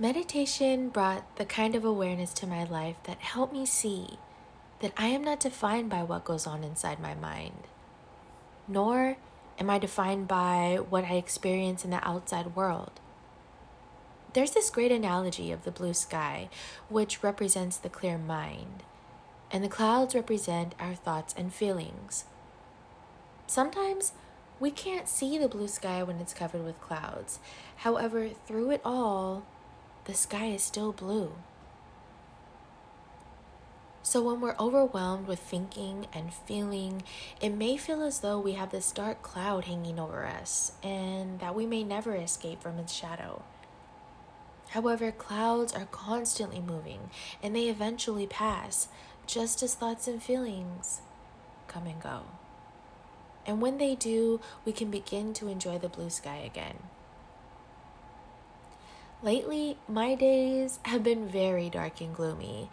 Meditation brought the kind of awareness to my life that helped me see that I am not defined by what goes on inside my mind, nor am I defined by what I experience in the outside world. There's this great analogy of the blue sky, which represents the clear mind, and the clouds represent our thoughts and feelings. Sometimes we can't see the blue sky when it's covered with clouds. However, through it all, the sky is still blue. So, when we're overwhelmed with thinking and feeling, it may feel as though we have this dark cloud hanging over us and that we may never escape from its shadow. However, clouds are constantly moving and they eventually pass, just as thoughts and feelings come and go. And when they do, we can begin to enjoy the blue sky again. Lately, my days have been very dark and gloomy,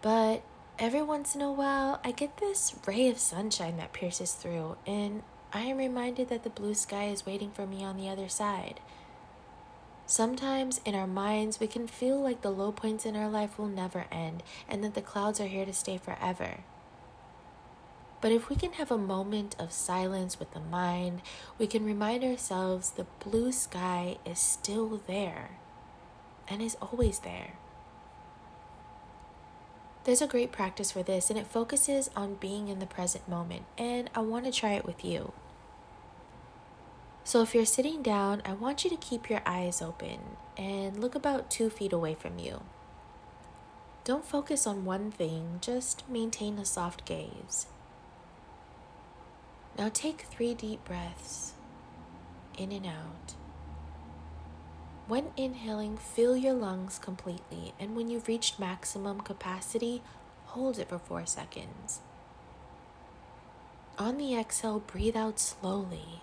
but every once in a while, I get this ray of sunshine that pierces through, and I am reminded that the blue sky is waiting for me on the other side. Sometimes in our minds, we can feel like the low points in our life will never end and that the clouds are here to stay forever. But if we can have a moment of silence with the mind, we can remind ourselves the blue sky is still there and is always there. There's a great practice for this, and it focuses on being in the present moment, and I want to try it with you. So, if you're sitting down, I want you to keep your eyes open and look about two feet away from you. Don't focus on one thing, just maintain a soft gaze. Now, take three deep breaths in and out. When inhaling, fill your lungs completely, and when you've reached maximum capacity, hold it for four seconds. On the exhale, breathe out slowly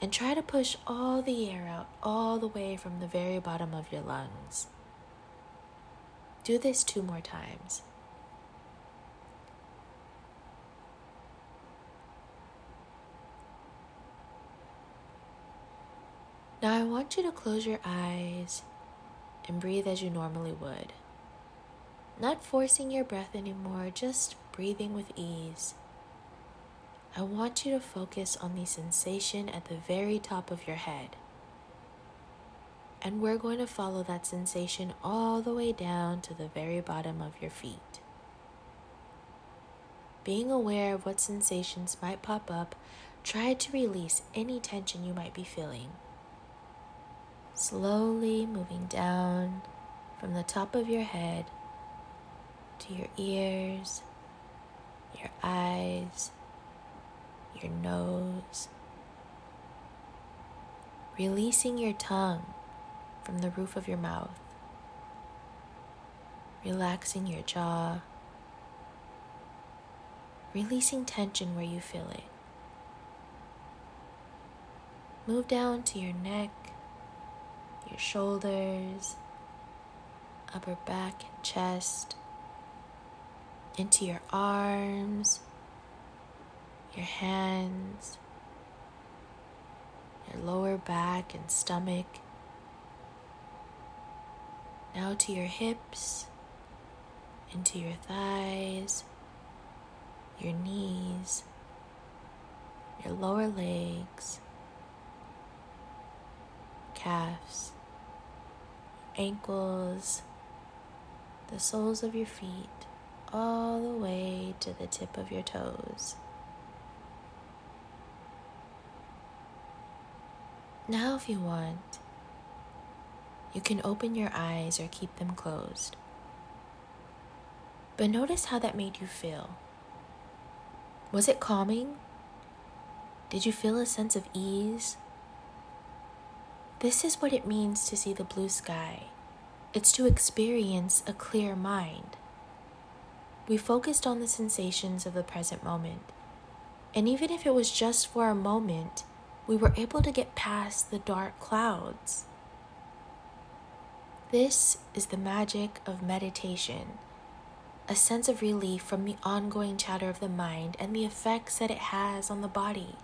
and try to push all the air out all the way from the very bottom of your lungs. Do this two more times. Now, I want you to close your eyes and breathe as you normally would. Not forcing your breath anymore, just breathing with ease. I want you to focus on the sensation at the very top of your head. And we're going to follow that sensation all the way down to the very bottom of your feet. Being aware of what sensations might pop up, try to release any tension you might be feeling slowly moving down from the top of your head to your ears, your eyes, your nose, releasing your tongue from the roof of your mouth, relaxing your jaw, releasing tension where you feel it. Move down to your neck your shoulders, upper back and chest, into your arms, your hands, your lower back and stomach. Now to your hips, into your thighs, your knees, your lower legs, calves ankles, the soles of your feet, all the way to the tip of your toes. Now, if you want, you can open your eyes or keep them closed. But notice how that made you feel. Was it calming? Did you feel a sense of ease? This is what it means to see the blue sky it's to experience a clear mind. We focused on the sensations of the present moment, and even if it was just for a moment, we were able to get past the dark clouds. This is the magic of meditation a sense of relief from the ongoing chatter of the mind and the effects that it has on the body.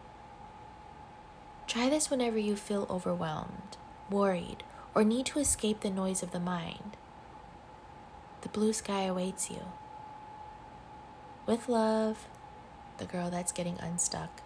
Try this whenever you feel overwhelmed, worried, or need to escape the noise of the mind, the blue sky awaits you. With love, the girl that's getting unstuck.